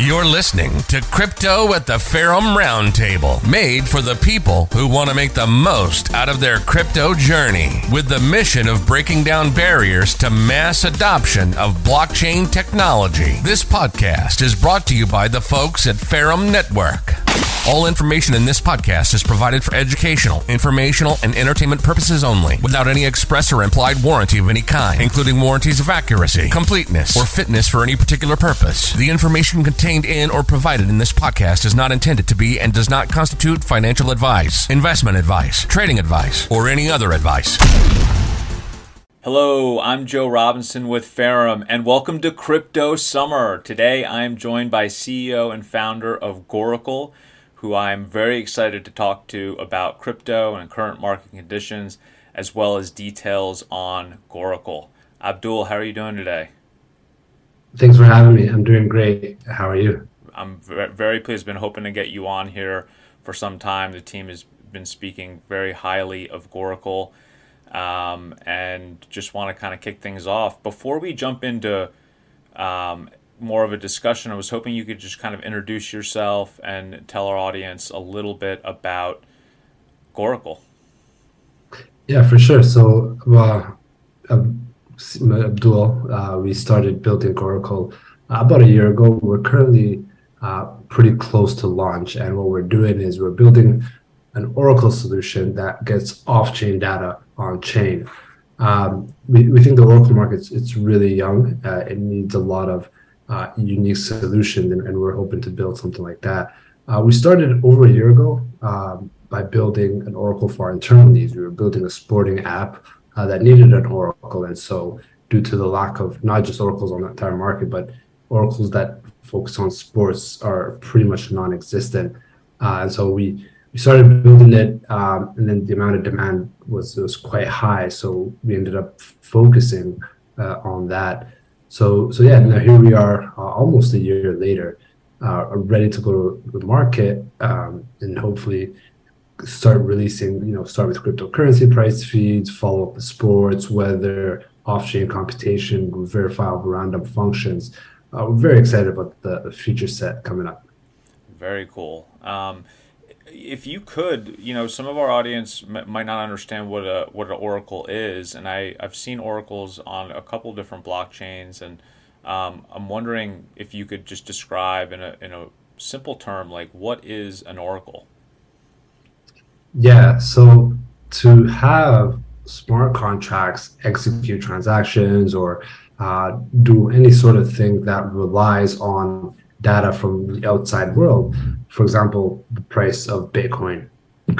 You're listening to Crypto at the Ferrum Roundtable, made for the people who want to make the most out of their crypto journey, with the mission of breaking down barriers to mass adoption of blockchain technology. This podcast is brought to you by the folks at Ferrum Network. All information in this podcast is provided for educational, informational, and entertainment purposes only, without any express or implied warranty of any kind, including warranties of accuracy, completeness, or fitness for any particular purpose. The information contained in or provided in this podcast is not intended to be and does not constitute financial advice, investment advice, trading advice, or any other advice. Hello, I'm Joe Robinson with Ferrum, and welcome to Crypto Summer. Today I am joined by CEO and founder of Goracle who I'm very excited to talk to about crypto and current market conditions, as well as details on Goracle. Abdul, how are you doing today? Thanks for having me. I'm doing great. How are you? I'm very pleased. Been hoping to get you on here for some time. The team has been speaking very highly of Goracle, um, and just want to kind of kick things off before we jump into um, more of a discussion. I was hoping you could just kind of introduce yourself and tell our audience a little bit about Goracle. Yeah, for sure. So, well, Abdul, uh, we started building Goracle uh, about a year ago. We're currently uh, pretty close to launch, and what we're doing is we're building an Oracle solution that gets off-chain data on chain. Um, we, we think the Oracle market it's really young. Uh, it needs a lot of uh, unique solution, and, and, we're hoping to build something like that. Uh, we started over a year ago um, by building an Oracle for our internal needs. We were building a sporting app uh, that needed an Oracle, and so due to the lack of not just Oracles on the entire market, but Oracles that focus on sports are pretty much non-existent. Uh, and so we we started building it, um, and then the amount of demand was was quite high. So we ended up focusing uh, on that. So so yeah, now here we are, uh, almost a year later, uh, ready to go to the market um, and hopefully start releasing. You know, start with cryptocurrency price feeds, follow up the sports, weather, off-chain computation, verifiable random functions. Uh, we're very excited about the feature set coming up. Very cool. Um, if you could, you know, some of our audience m- might not understand what a what an oracle is, and I I've seen oracles on a couple different blockchains, and um, I'm wondering if you could just describe in a in a simple term, like what is an oracle? Yeah, so to have smart contracts execute transactions or uh, do any sort of thing that relies on data from the outside world, for example, the price of Bitcoin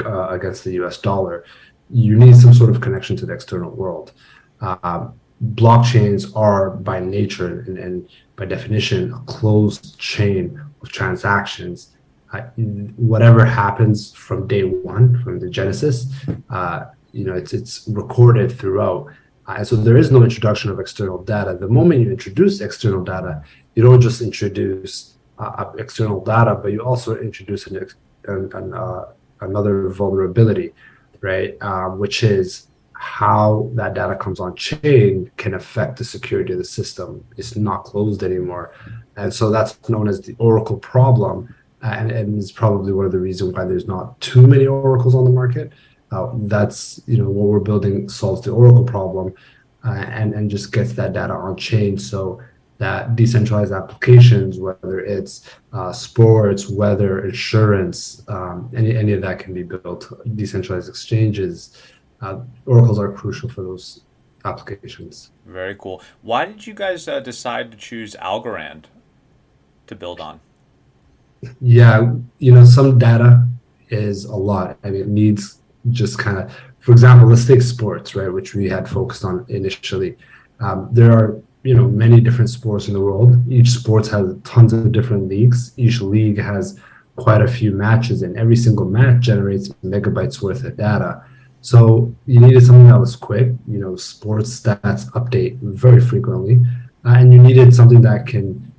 uh, against the US dollar, you need some sort of connection to the external world. Uh, blockchains are by nature and, and, by definition a closed chain of transactions. Uh, whatever happens from day one, from the genesis, uh, you know, it's it's recorded throughout. Uh, so there is no introduction of external data. The moment you introduce external data, you don't just introduce uh, external data, but you also introduce an, an uh, another vulnerability, right? Um, which is how that data comes on chain can affect the security of the system. It's not closed anymore. And so that's known as the Oracle problem. And, and it's probably one of the reasons why there's not too many Oracles on the market. Uh, that's you know what we're building solves the Oracle problem, uh, and and just gets that data on chain. So that decentralized applications, whether it's uh, sports, weather, insurance, um, any, any of that can be built. Decentralized exchanges, uh, oracles are crucial for those applications. Very cool. Why did you guys uh, decide to choose Algorand to build on? Yeah, you know, some data is a lot. I mean, it needs just kind of, for example, let's take sports, right, which we had focused on initially. Um, there are you know many different sports in the world. Each sports has tons of different leagues. Each league has quite a few matches, and every single match generates megabytes worth of data. So you needed something that was quick. You know, sports stats update very frequently, uh, and you needed something that can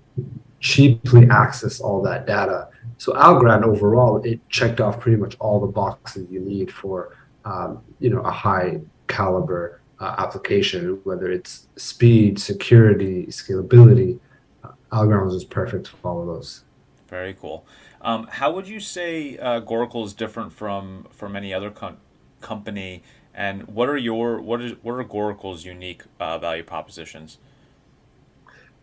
cheaply access all that data. So Algorand overall, it checked off pretty much all the boxes you need for um, you know a high caliber uh, application, whether it's speed, security, scalability. Uh, Algorand is perfect for all of those. Very cool. Um, how would you say uh, Goracle is different from from any other com- company? And what are your what is what are Goracle's unique uh, value propositions?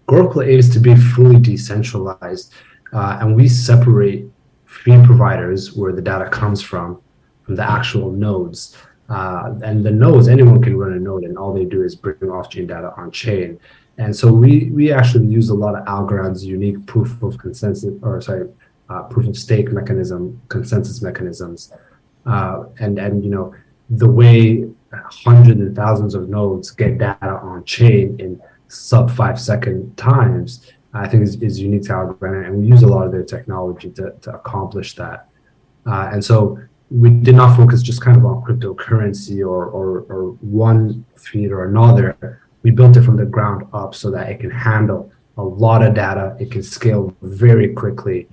Goracle aims to be fully decentralized, uh, and we separate feed providers where the data comes from from the actual nodes. Uh, and the nodes, anyone can run a node, and all they do is bring off-chain data on chain. And so we we actually use a lot of Algorand's unique proof of consensus, or sorry, uh, proof of stake mechanism, consensus mechanisms, uh, and and you know the way hundreds and thousands of nodes get data on chain in sub five second times, I think is, is unique to Algorand, and we use a lot of their technology to, to accomplish that. Uh, and so we did not focus just kind of on cryptocurrency or, or, or one feed or another. We built it from the ground up so that it can handle a lot of data. It can scale very quickly,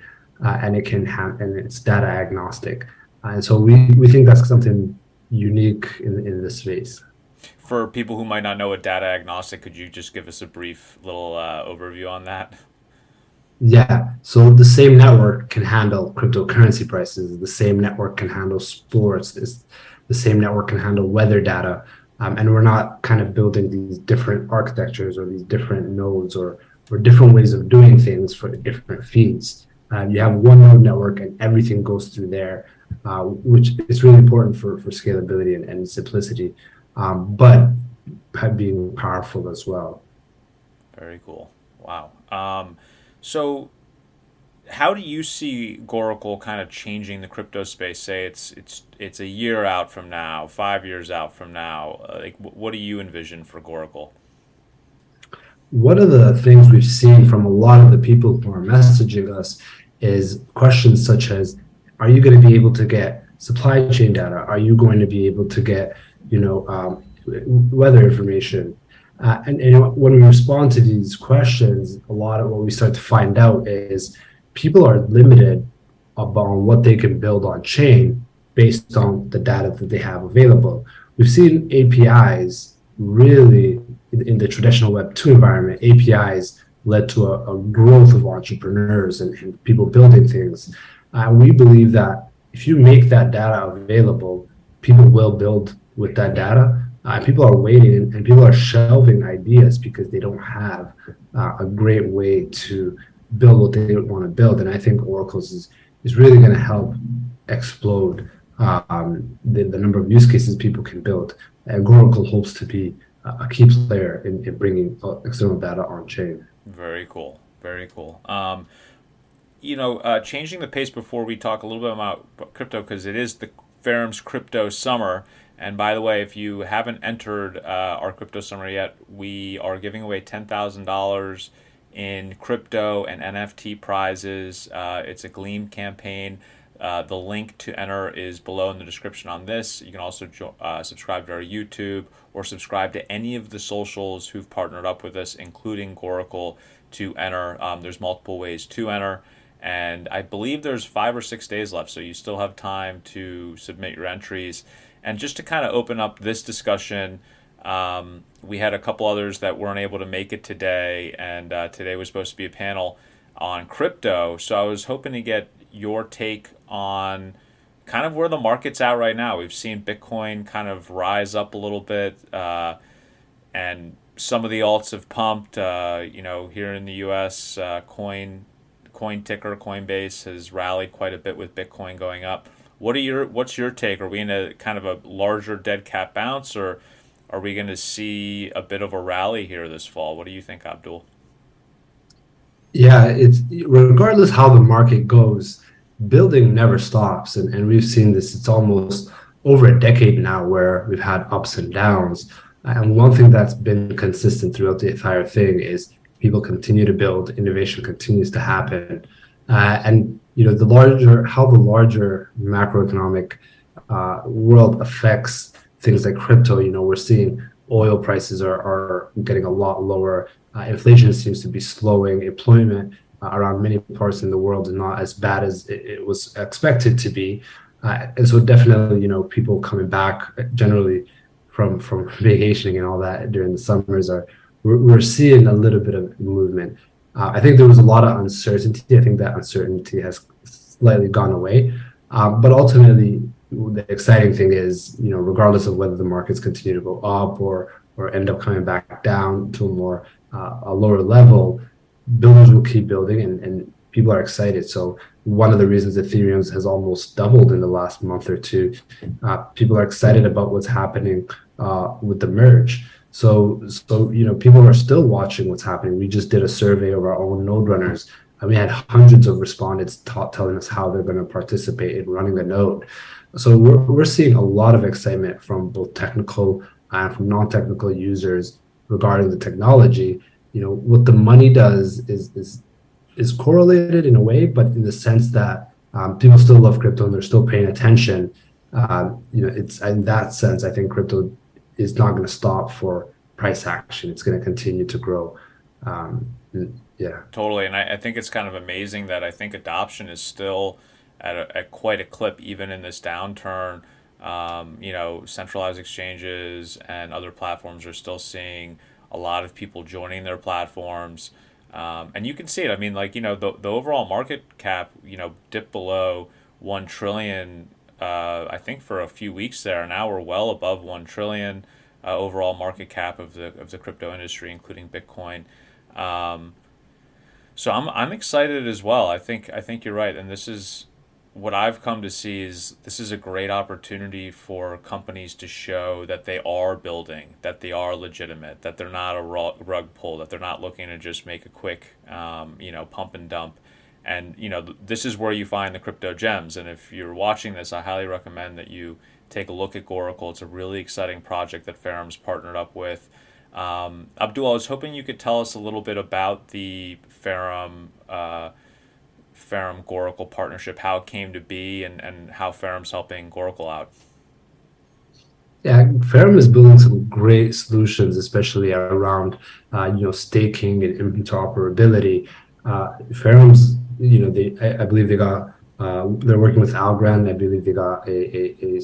uh, and it can have and it's data agnostic. Uh, and so we, we think that's something unique in, in this space. For people who might not know what data agnostic, could you just give us a brief little uh, overview on that? Yeah. So the same network can handle cryptocurrency prices. The same network can handle sports. It's, the same network can handle weather data. Um, and we're not kind of building these different architectures or these different nodes or, or different ways of doing things for different feeds. Um, you have one node network and everything goes through there, uh, which is really important for, for scalability and, and simplicity, um, but being powerful as well. Very cool. Wow. Um, so, how do you see Goracle kind of changing the crypto space? Say it's it's it's a year out from now, five years out from now. Uh, like, what do you envision for Goracle? One of the things we've seen from a lot of the people who are messaging us is questions such as, "Are you going to be able to get supply chain data? Are you going to be able to get, you know, um, weather information? Uh, and, and, when we respond to these questions, a lot of what we start to find out is people are limited about what they can build on chain based on the data that they have available. We've seen APIs really in, in the traditional Web 2 environment, APIs led to a, a growth of entrepreneurs and, and people building things. Uh, we believe that if you make that data available, people will build with that data uh, people are waiting and people are shelving ideas because they don't have uh, a great way to build what they want to build. And I think Goracle's is, is really going to help explode um, the, the number of use cases people can build. And Oracle hopes to be a key player in, in bringing uh, external data on chain. Very cool. Very cool. Um, you know, uh, changing the pace before we talk a little bit about crypto because it is the Ferrum's crypto summer. And by the way, if you haven't entered uh, our crypto summer yet, we are giving away $10,000 in crypto and NFT prizes. Uh, it's a Gleam campaign. Uh, the link to enter is below in the description on this. You can also jo- uh, subscribe to our YouTube or subscribe to any of the socials who've partnered up with us, including Goracle, to enter. Um, there's multiple ways to enter. And I believe there's five or six days left, so you still have time to submit your entries. And just to kind of open up this discussion, um, we had a couple others that weren't able to make it today, and uh, today was supposed to be a panel on crypto. So I was hoping to get your take on kind of where the market's at right now. We've seen Bitcoin kind of rise up a little bit, uh, and some of the alts have pumped. Uh, you know, here in the U.S., uh, coin coin ticker Coinbase has rallied quite a bit with Bitcoin going up. What are your what's your take? Are we in a kind of a larger dead cat bounce, or are we going to see a bit of a rally here this fall? What do you think, Abdul? Yeah, it's regardless how the market goes, building never stops, and, and we've seen this. It's almost over a decade now where we've had ups and downs. And one thing that's been consistent throughout the entire thing is people continue to build, innovation continues to happen, uh, and you know the larger how the larger macroeconomic uh, world affects things like crypto. You know, we're seeing oil prices are, are getting a lot lower. Uh, inflation seems to be slowing. Employment uh, around many parts in the world is not as bad as it, it was expected to be. Uh, and so definitely, you know, people coming back generally from from vacationing and all that during the summers are we're, we're seeing a little bit of movement. Uh, I think there was a lot of uncertainty. I think that uncertainty has slightly gone away. Uh, but ultimately, the exciting thing is, you know, regardless of whether the markets continue to go up or or end up coming back down to a more uh, a lower level, builders will keep building and, and people are excited. So one of the reasons Ethereum has almost doubled in the last month or two, uh, people are excited about what's happening uh, with the merge. So, so you know, people are still watching what's happening. We just did a survey of our own node runners, and we had hundreds of respondents telling us how they're going to participate in running the node. So we're, we're seeing a lot of excitement from both technical and from non-technical users regarding the technology. You know, what the money does is is is correlated in a way, but in the sense that um, people still love crypto and they're still paying attention. Um, you know, it's in that sense, I think crypto is not going to stop for price action. It's going to continue to grow. Um, yeah, totally. And I, I, think it's kind of amazing that I think adoption is still at, a, at quite a clip, even in this downturn. Um, you know, centralized exchanges and other platforms are still seeing a lot of people joining their platforms. Um, and you can see it. I mean, like you know, the the overall market cap, you know, dipped below one trillion. Uh, I think for a few weeks there. Now we're well above one trillion uh, overall market cap of the of the crypto industry, including Bitcoin. Um, so I'm I'm excited as well. I think I think you're right, and this is what I've come to see is this is a great opportunity for companies to show that they are building, that they are legitimate, that they're not a rug pull, that they're not looking to just make a quick, um, you know, pump and dump. And you know, this is where you find the crypto gems. And if you're watching this, I highly recommend that you take a look at Goracle. It's a really exciting project that Ferrum's partnered up with. Um, Abdul, I was hoping you could tell us a little bit about the Ferrum. Uh, Ferrum Goracle partnership, how it came to be, and, and how Ferrum's helping Goracle out. Yeah, Ferrum is building some great solutions, especially around uh, you know staking and interoperability. Uh, Ferrum's, you know, they I, I believe they got uh, they're working with Algorand. I believe they got a a, a,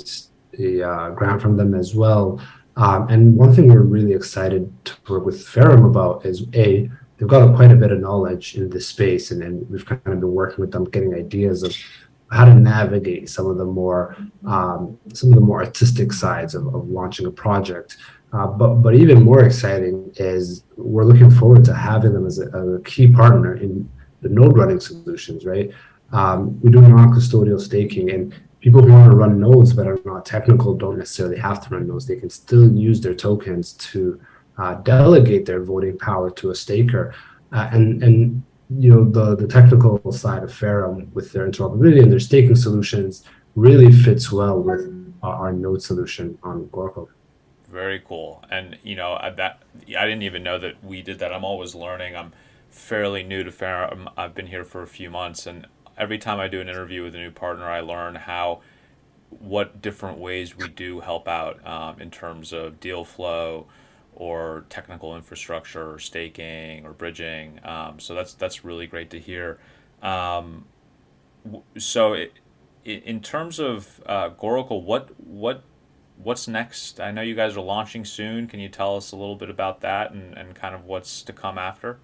a uh, grant from them as well. Um, and one thing we're really excited to work with Ferrum about is a they've got quite a bit of knowledge in this space, and then we've kind of been working with them, getting ideas of how to navigate some of the more um, some of the more artistic sides of, of launching a project. Uh, but but even more exciting is we're looking forward to having them as a, a key partner in the node running solutions. Right, um, we do non-custodial staking, and people who want to run nodes but are not technical don't necessarily have to run nodes. They can still use their tokens to uh, delegate their voting power to a staker. Uh, and and you know the the technical side of Ferrum with their interoperability and their staking solutions really fits well with our, our node solution on Goracle. Very cool. And you know that I didn't even know that we did that. I'm always learning. I'm fairly new to Ferrum. I've been here for a few months, and every time I do an interview with a new partner, I learn how what different ways we do help out um, in terms of deal flow, or technical infrastructure or staking or bridging. Um, so that's that's really great to hear. Um, so it, in terms of uh, Goracle, what what what's next? I know you guys are launching soon. Can you tell us a little bit about that and, and kind of what's to come after?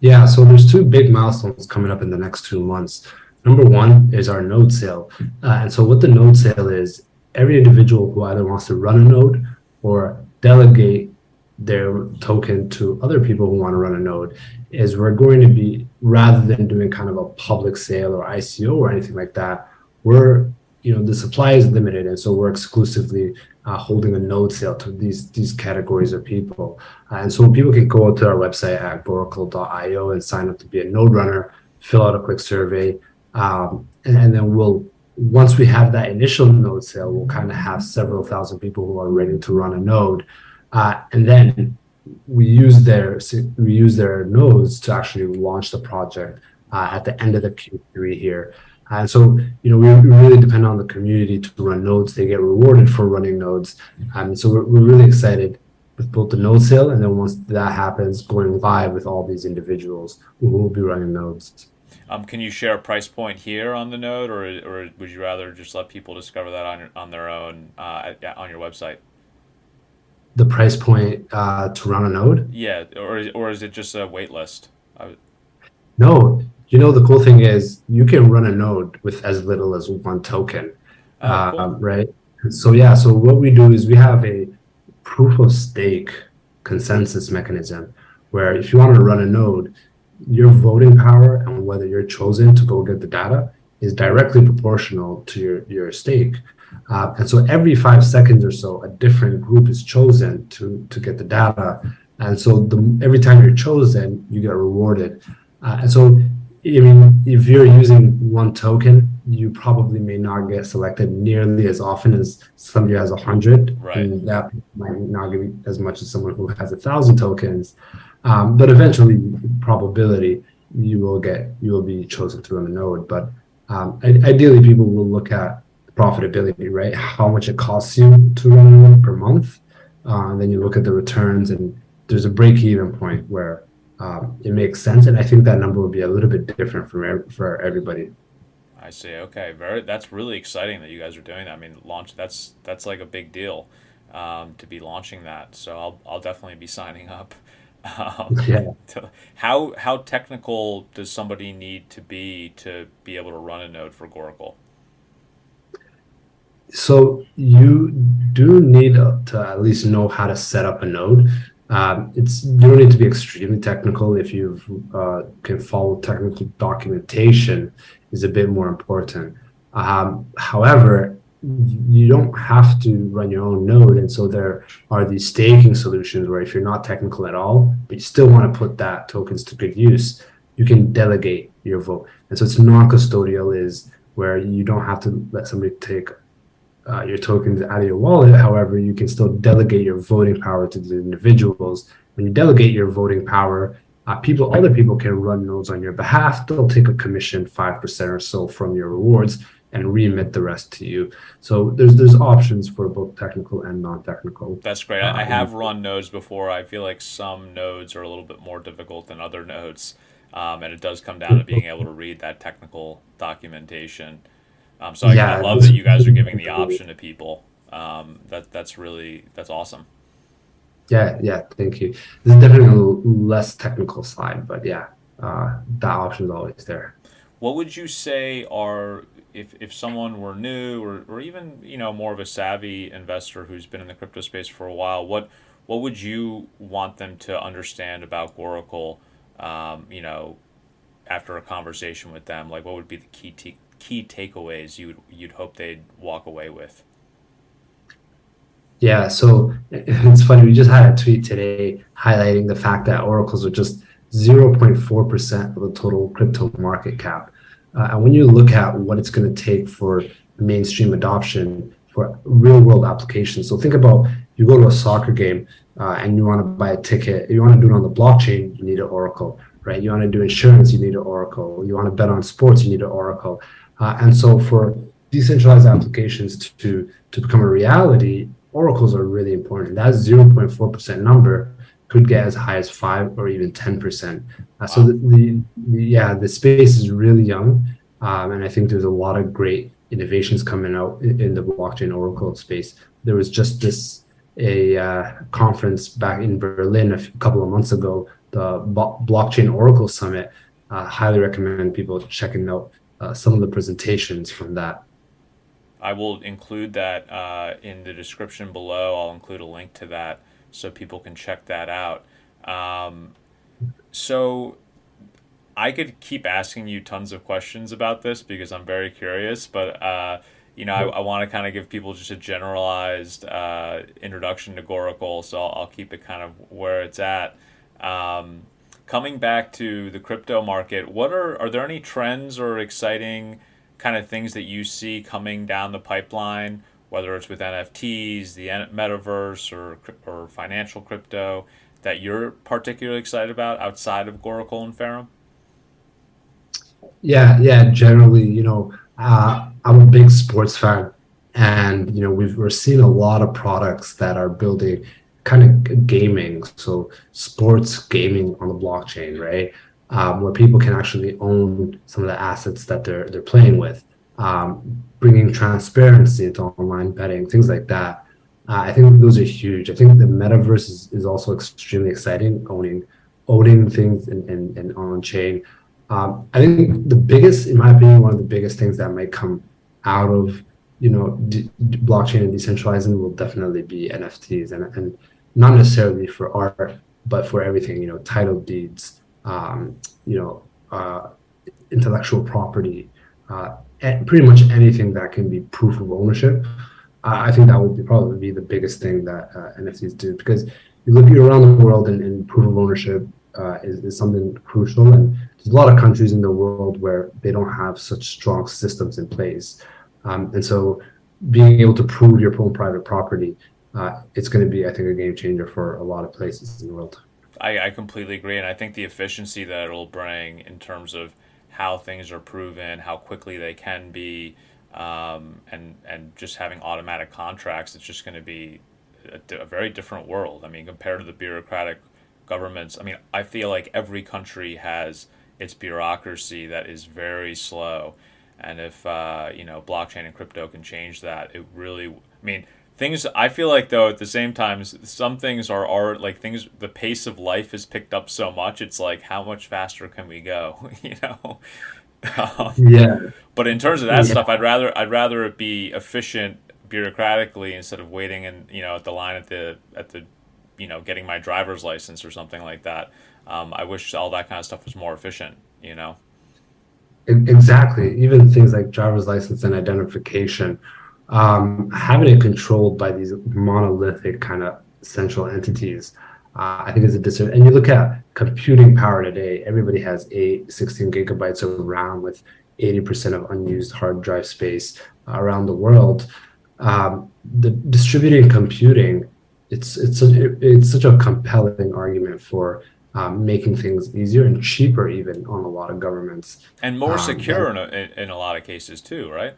Yeah, so there's two big milestones coming up in the next two months. Number one is our node sale. Uh, and so what the node sale is, every individual who either wants to run a node or delegate their token to other people who want to run a node is we're going to be rather than doing kind of a public sale or ICO or anything like that, we're you know the supply is limited and so we're exclusively uh, holding a node sale to these these categories of people and so people can go to our website at goracle.io and sign up to be a node runner fill out a quick survey um, and, and then we'll once we have that initial node sale, we'll kind of have several thousand people who are ready to run a node, uh, and then we use their we use their nodes to actually launch the project uh, at the end of the Q3 here. And so, you know, we, really depend on the community to run nodes. They get rewarded for running nodes. And so we're, we're really excited with both the node sale and then once that happens, going live with all these individuals who will be running nodes. Um, can you share a price point here on the node, or, or would you rather just let people discover that on, your, on their own uh, on your website? The price point uh, to run a node? Yeah, or, or is it just a wait list? I... No, you know the cool thing is you can run a node with as little as one token, oh, cool. uh, right? So yeah, so what we do is we have a proof of stake consensus mechanism where if you want to run a node, your voting power and whether you're chosen to go get the data is directly proportional to your, your stake. Uh, and so every five seconds or so, a different group is chosen to, to get the data. And so the, every time you're chosen, you get rewarded. Uh, and so, I mean, if you're using one token, you probably may not get selected nearly as often as somebody who has a hundred. Right. And that might not give you as much as someone who has a thousand tokens. Um, but eventually, probability you will get you will be chosen to run the node. But um, ideally, people will look at profitability, right? How much it costs you to run a node per month, uh, and then you look at the returns, and there's a break-even point where um, it makes sense. And I think that number will be a little bit different for for everybody. I see. Okay, very. That's really exciting that you guys are doing that. I mean, launch. That's that's like a big deal um, to be launching that. So I'll I'll definitely be signing up. Um, yeah. To, how how technical does somebody need to be to be able to run a node for Goracle? So you do need to at least know how to set up a node. Um, it's you don't need to be extremely technical if you uh, can follow technical documentation is a bit more important. Um, however, you don't have to run your own node. And so there are these staking solutions where if you're not technical at all, but you still want to put that tokens to good use, you can delegate your vote. And so it's non-custodial is where you don't have to let somebody take uh, your tokens out of your wallet. However, you can still delegate your voting power to the individuals. When you delegate your voting power, uh, people, other people can run nodes on your behalf. They'll take a commission, five percent or so from your rewards, and remit the rest to you. So there's there's options for both technical and non-technical. That's great. I have run nodes before. I feel like some nodes are a little bit more difficult than other nodes, um, and it does come down to being able to read that technical documentation. Um, so yeah, I, I, love that you guys are giving the option to people. Um, that that's really that's awesome. Yeah, yeah. Thank you. There's definitely a less technical side, but yeah, uh, that option is always there. What would you say are if if someone were new or, or even you know more of a savvy investor who's been in the crypto space for a while, what what would you want them to understand about Goracle? Um, you know, after a conversation with them, like what would be the key t- key takeaways you would you'd hope they'd walk away with? Yeah, so it's funny. We just had a tweet today highlighting the fact that oracles are just 0.4% of the total crypto market cap. Uh, and when you look at what it's going to take for mainstream adoption for real world applications, so think about you go to a soccer game uh, and you want to buy a ticket. You want to do it on the blockchain, you need an Oracle, right? You want to do insurance, you need an Oracle. You want to bet on sports, you need an Oracle. Uh, and so for decentralized applications to, to become a reality, oracles are really important. That 0.4% number could get as high as five or even 10%. Uh, so the, the, the, yeah, the space is really young. Um, and I think there's a lot of great innovations coming out in, in the blockchain oracle space. There was just this a uh, conference back in Berlin a f- couple of months ago, the Bo- Blockchain Oracle Summit. Uh, highly recommend people checking out uh, some of the presentations from that. I will include that uh, in the description below. I'll include a link to that so people can check that out. Um, so I could keep asking you tons of questions about this because I'm very curious, but uh, you know, I, I want to kind of give people just a generalized uh, introduction to Goracle, so I'll, I'll, keep it kind of where it's at. Um, coming back to the crypto market, what are are there any trends or exciting kind of things that you see coming down the pipeline, whether it's with NFTs, the metaverse, or or financial crypto that you're particularly excited about outside of Goracle and Ferrum? Yeah, yeah. Generally, you know, uh, I'm a big sports fan, and you know, we've, we're seeing a lot of products that are building kind of gaming, so sports gaming on the blockchain, right? um, where people can actually own some of the assets that they're they're playing with, um, bringing transparency to online betting, things like that. Uh, I think those are huge. I think the metaverse is, is also extremely exciting, owning owning things and, and on chain. Um, I think the biggest, in my opinion, one of the biggest things that might come out of you know d- blockchain and decentralizing will definitely be NFTs and and not necessarily for art, but for everything. You know, title deeds, um, you know, uh, intellectual property, uh, pretty much anything that can be proof of ownership. I think that would be probably be the biggest thing that uh, NFTs do because you look around the world and, and proof of ownership uh, is, is something crucial. And there's a lot of countries in the world where they don't have such strong systems in place. Um, and so being able to prove your own private property, uh, it's going to be, I think, a game changer for a lot of places in the world. I, I completely agree. And I think the efficiency that it'll bring in terms of how things are proven, how quickly they can be, um, and and just having automatic contracts, it's just going to be a, a, very different world. I mean, compared to the bureaucratic governments, I mean, I feel like every country has its bureaucracy that is very slow, and if uh, you know blockchain and crypto can change that, it really. I mean, things. I feel like though at the same time, some things are are like things. The pace of life has picked up so much. It's like how much faster can we go? you know. Um, yeah. But in terms of that yeah. stuff, I'd rather I'd rather it be efficient bureaucratically instead of waiting and you know at the line at the at the you know getting my driver's license or something like that. Um, I wish all that kind of stuff was more efficient. You know. Exactly. Even things like driver's license and identification, um, having it controlled by these monolithic kind of central entities, uh, I think is a disadvantage. And you look at computing power today, everybody has eight, 16 gigabytes of RAM with 80% of unused hard drive space around the world. Um, the distributed computing, it's it's a, it's such a compelling argument for um, making things easier and cheaper, even on a lot of governments, and more um, secure in, a, in a lot of cases too, right?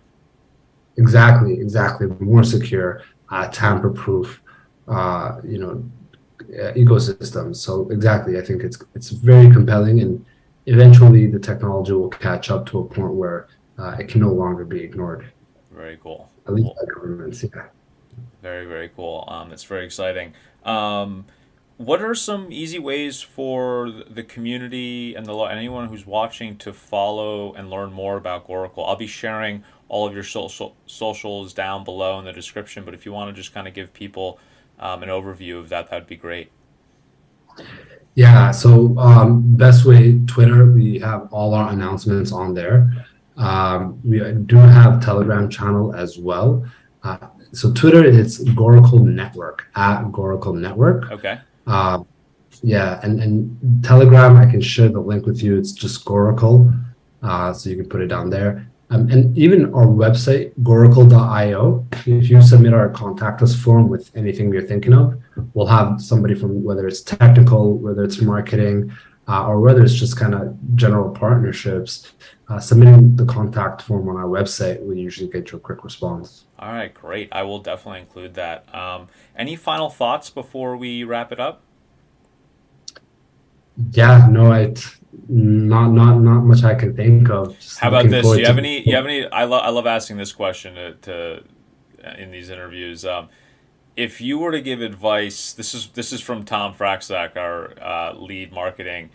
Exactly, exactly. More secure, uh, tamper-proof, uh, you know, uh, ecosystems. So exactly, I think it's it's very compelling and eventually the technology will catch up to a point where uh, it can no longer be ignored. Very cool. At least cool. by governments, yeah. Very very cool. Um, it's very exciting. Um, what are some easy ways for the community and the anyone who's watching to follow and learn more about Goracle? I'll be sharing all of your social socials down below in the description, but if you want to just kind of give people um, an overview of that, that'd be great. Yeah. So um, best way Twitter. We have all our announcements on there. Um, we do have Telegram channel as well. Uh, so Twitter, it's Goracle Network at Goracle Network. Okay. Uh, yeah, and and Telegram, I can share the link with you. It's just Goracle, uh, so you can put it down there. Um, and even our website, goracle.io, if you submit our contact us form with anything you're thinking of, we'll have somebody from whether it's technical, whether it's marketing, uh, or whether it's just kind of general partnerships, uh, submitting the contact form on our website, we usually get you a quick response. All right, great. I will definitely include that. Um, any final thoughts before we wrap it up? Yeah, no, I not not not much I can think of. Just How about this? Do you have any? You have any? I love I love asking this question to, to in these interviews. Um, if you were to give advice, this is this is from Tom Fraczak, our uh, lead marketing.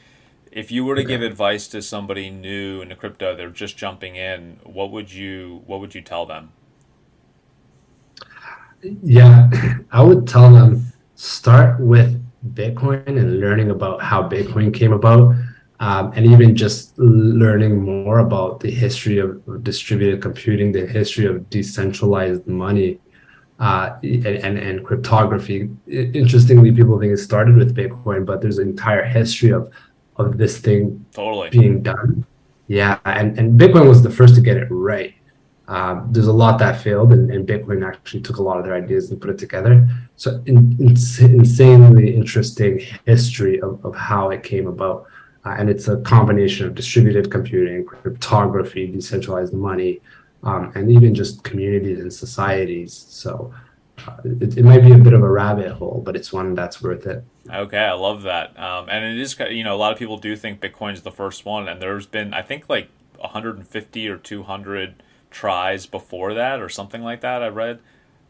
If you were to okay. give advice to somebody new in the crypto, they're just jumping in. What would you What would you tell them? Yeah, I would tell them start with Bitcoin and learning about how Bitcoin came about um, and even just learning more about the history of distributed computing, the history of decentralized money, uh, and, and, and cryptography. Interestingly, people think it started with Bitcoin, but there's an entire history of of this thing totally being done. Yeah, and, and Bitcoin was the first to get it right. Um, there's a lot that failed, and, and, Bitcoin actually took a lot of their ideas and put it together. So, in, in, insanely interesting history of, of how it came about. Uh, and it's a combination of distributed computing, cryptography, decentralized money, um, and even just communities and societies. So uh, it, it, might be a bit of a rabbit hole, but it's one that's worth it. Okay, I love that. Um, and it is, you know, a lot of people do think Bitcoin's the first one, and there's been, I think, like 150 or 200 tries before that, or something like that. I read,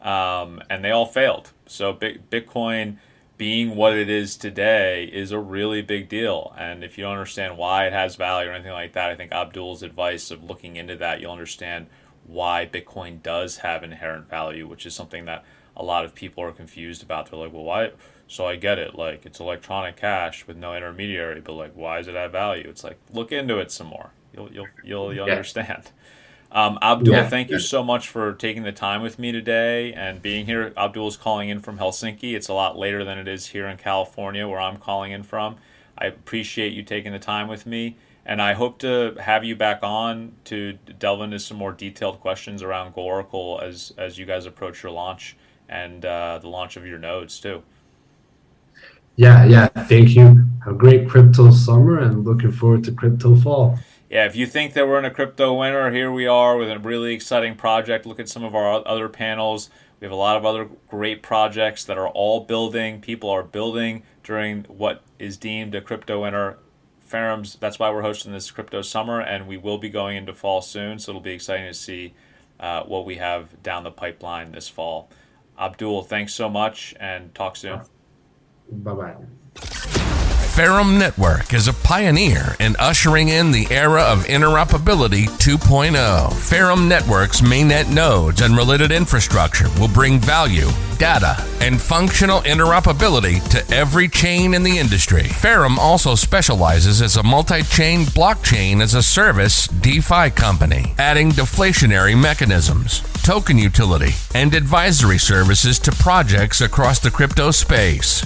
um, and they all failed. So Bitcoin being what it is today is a really big deal. And if you don't understand why it has value or anything like that, I think Abdul's advice of looking into that, you'll understand why Bitcoin does have inherent value, which is something that a lot of people are confused about. They're like, well, why? So I get it. Like, it's electronic cash with no intermediary, but like, why does it have value? It's like, look into it some more. You'll, you'll, you'll, you'll yeah. understand. Um, Abdul, yeah. thank you so much for taking the time with me today and being here. Abdul is calling in from Helsinki. It's a lot later than it is here in California, where I'm calling in from. I appreciate you taking the time with me, and I hope to have you back on to delve into some more detailed questions around Goracle as as you guys approach your launch and uh, the launch of your nodes too. Yeah, yeah. Thank you. Have a great crypto summer, and looking forward to crypto fall yeah, if you think that we're in a crypto winter, here we are with a really exciting project. Look at some of our other panels. We have a lot of other great projects that are all building. People are building during what is deemed a crypto winter. Ferrum's, that's why we're hosting this crypto summer, and we will be going into fall soon. So it'll be exciting to see uh, what we have down the pipeline this fall. Abdul, thanks so much, and talk soon. Bye bye. Ferrum Network is a pioneer in ushering in the era of interoperability 2.0. Ferrum Network's mainnet nodes and related infrastructure will bring value, data, and functional interoperability to every chain in the industry. Ferrum also specializes as a multi chain blockchain as a service DeFi company, adding deflationary mechanisms, token utility, and advisory services to projects across the crypto space.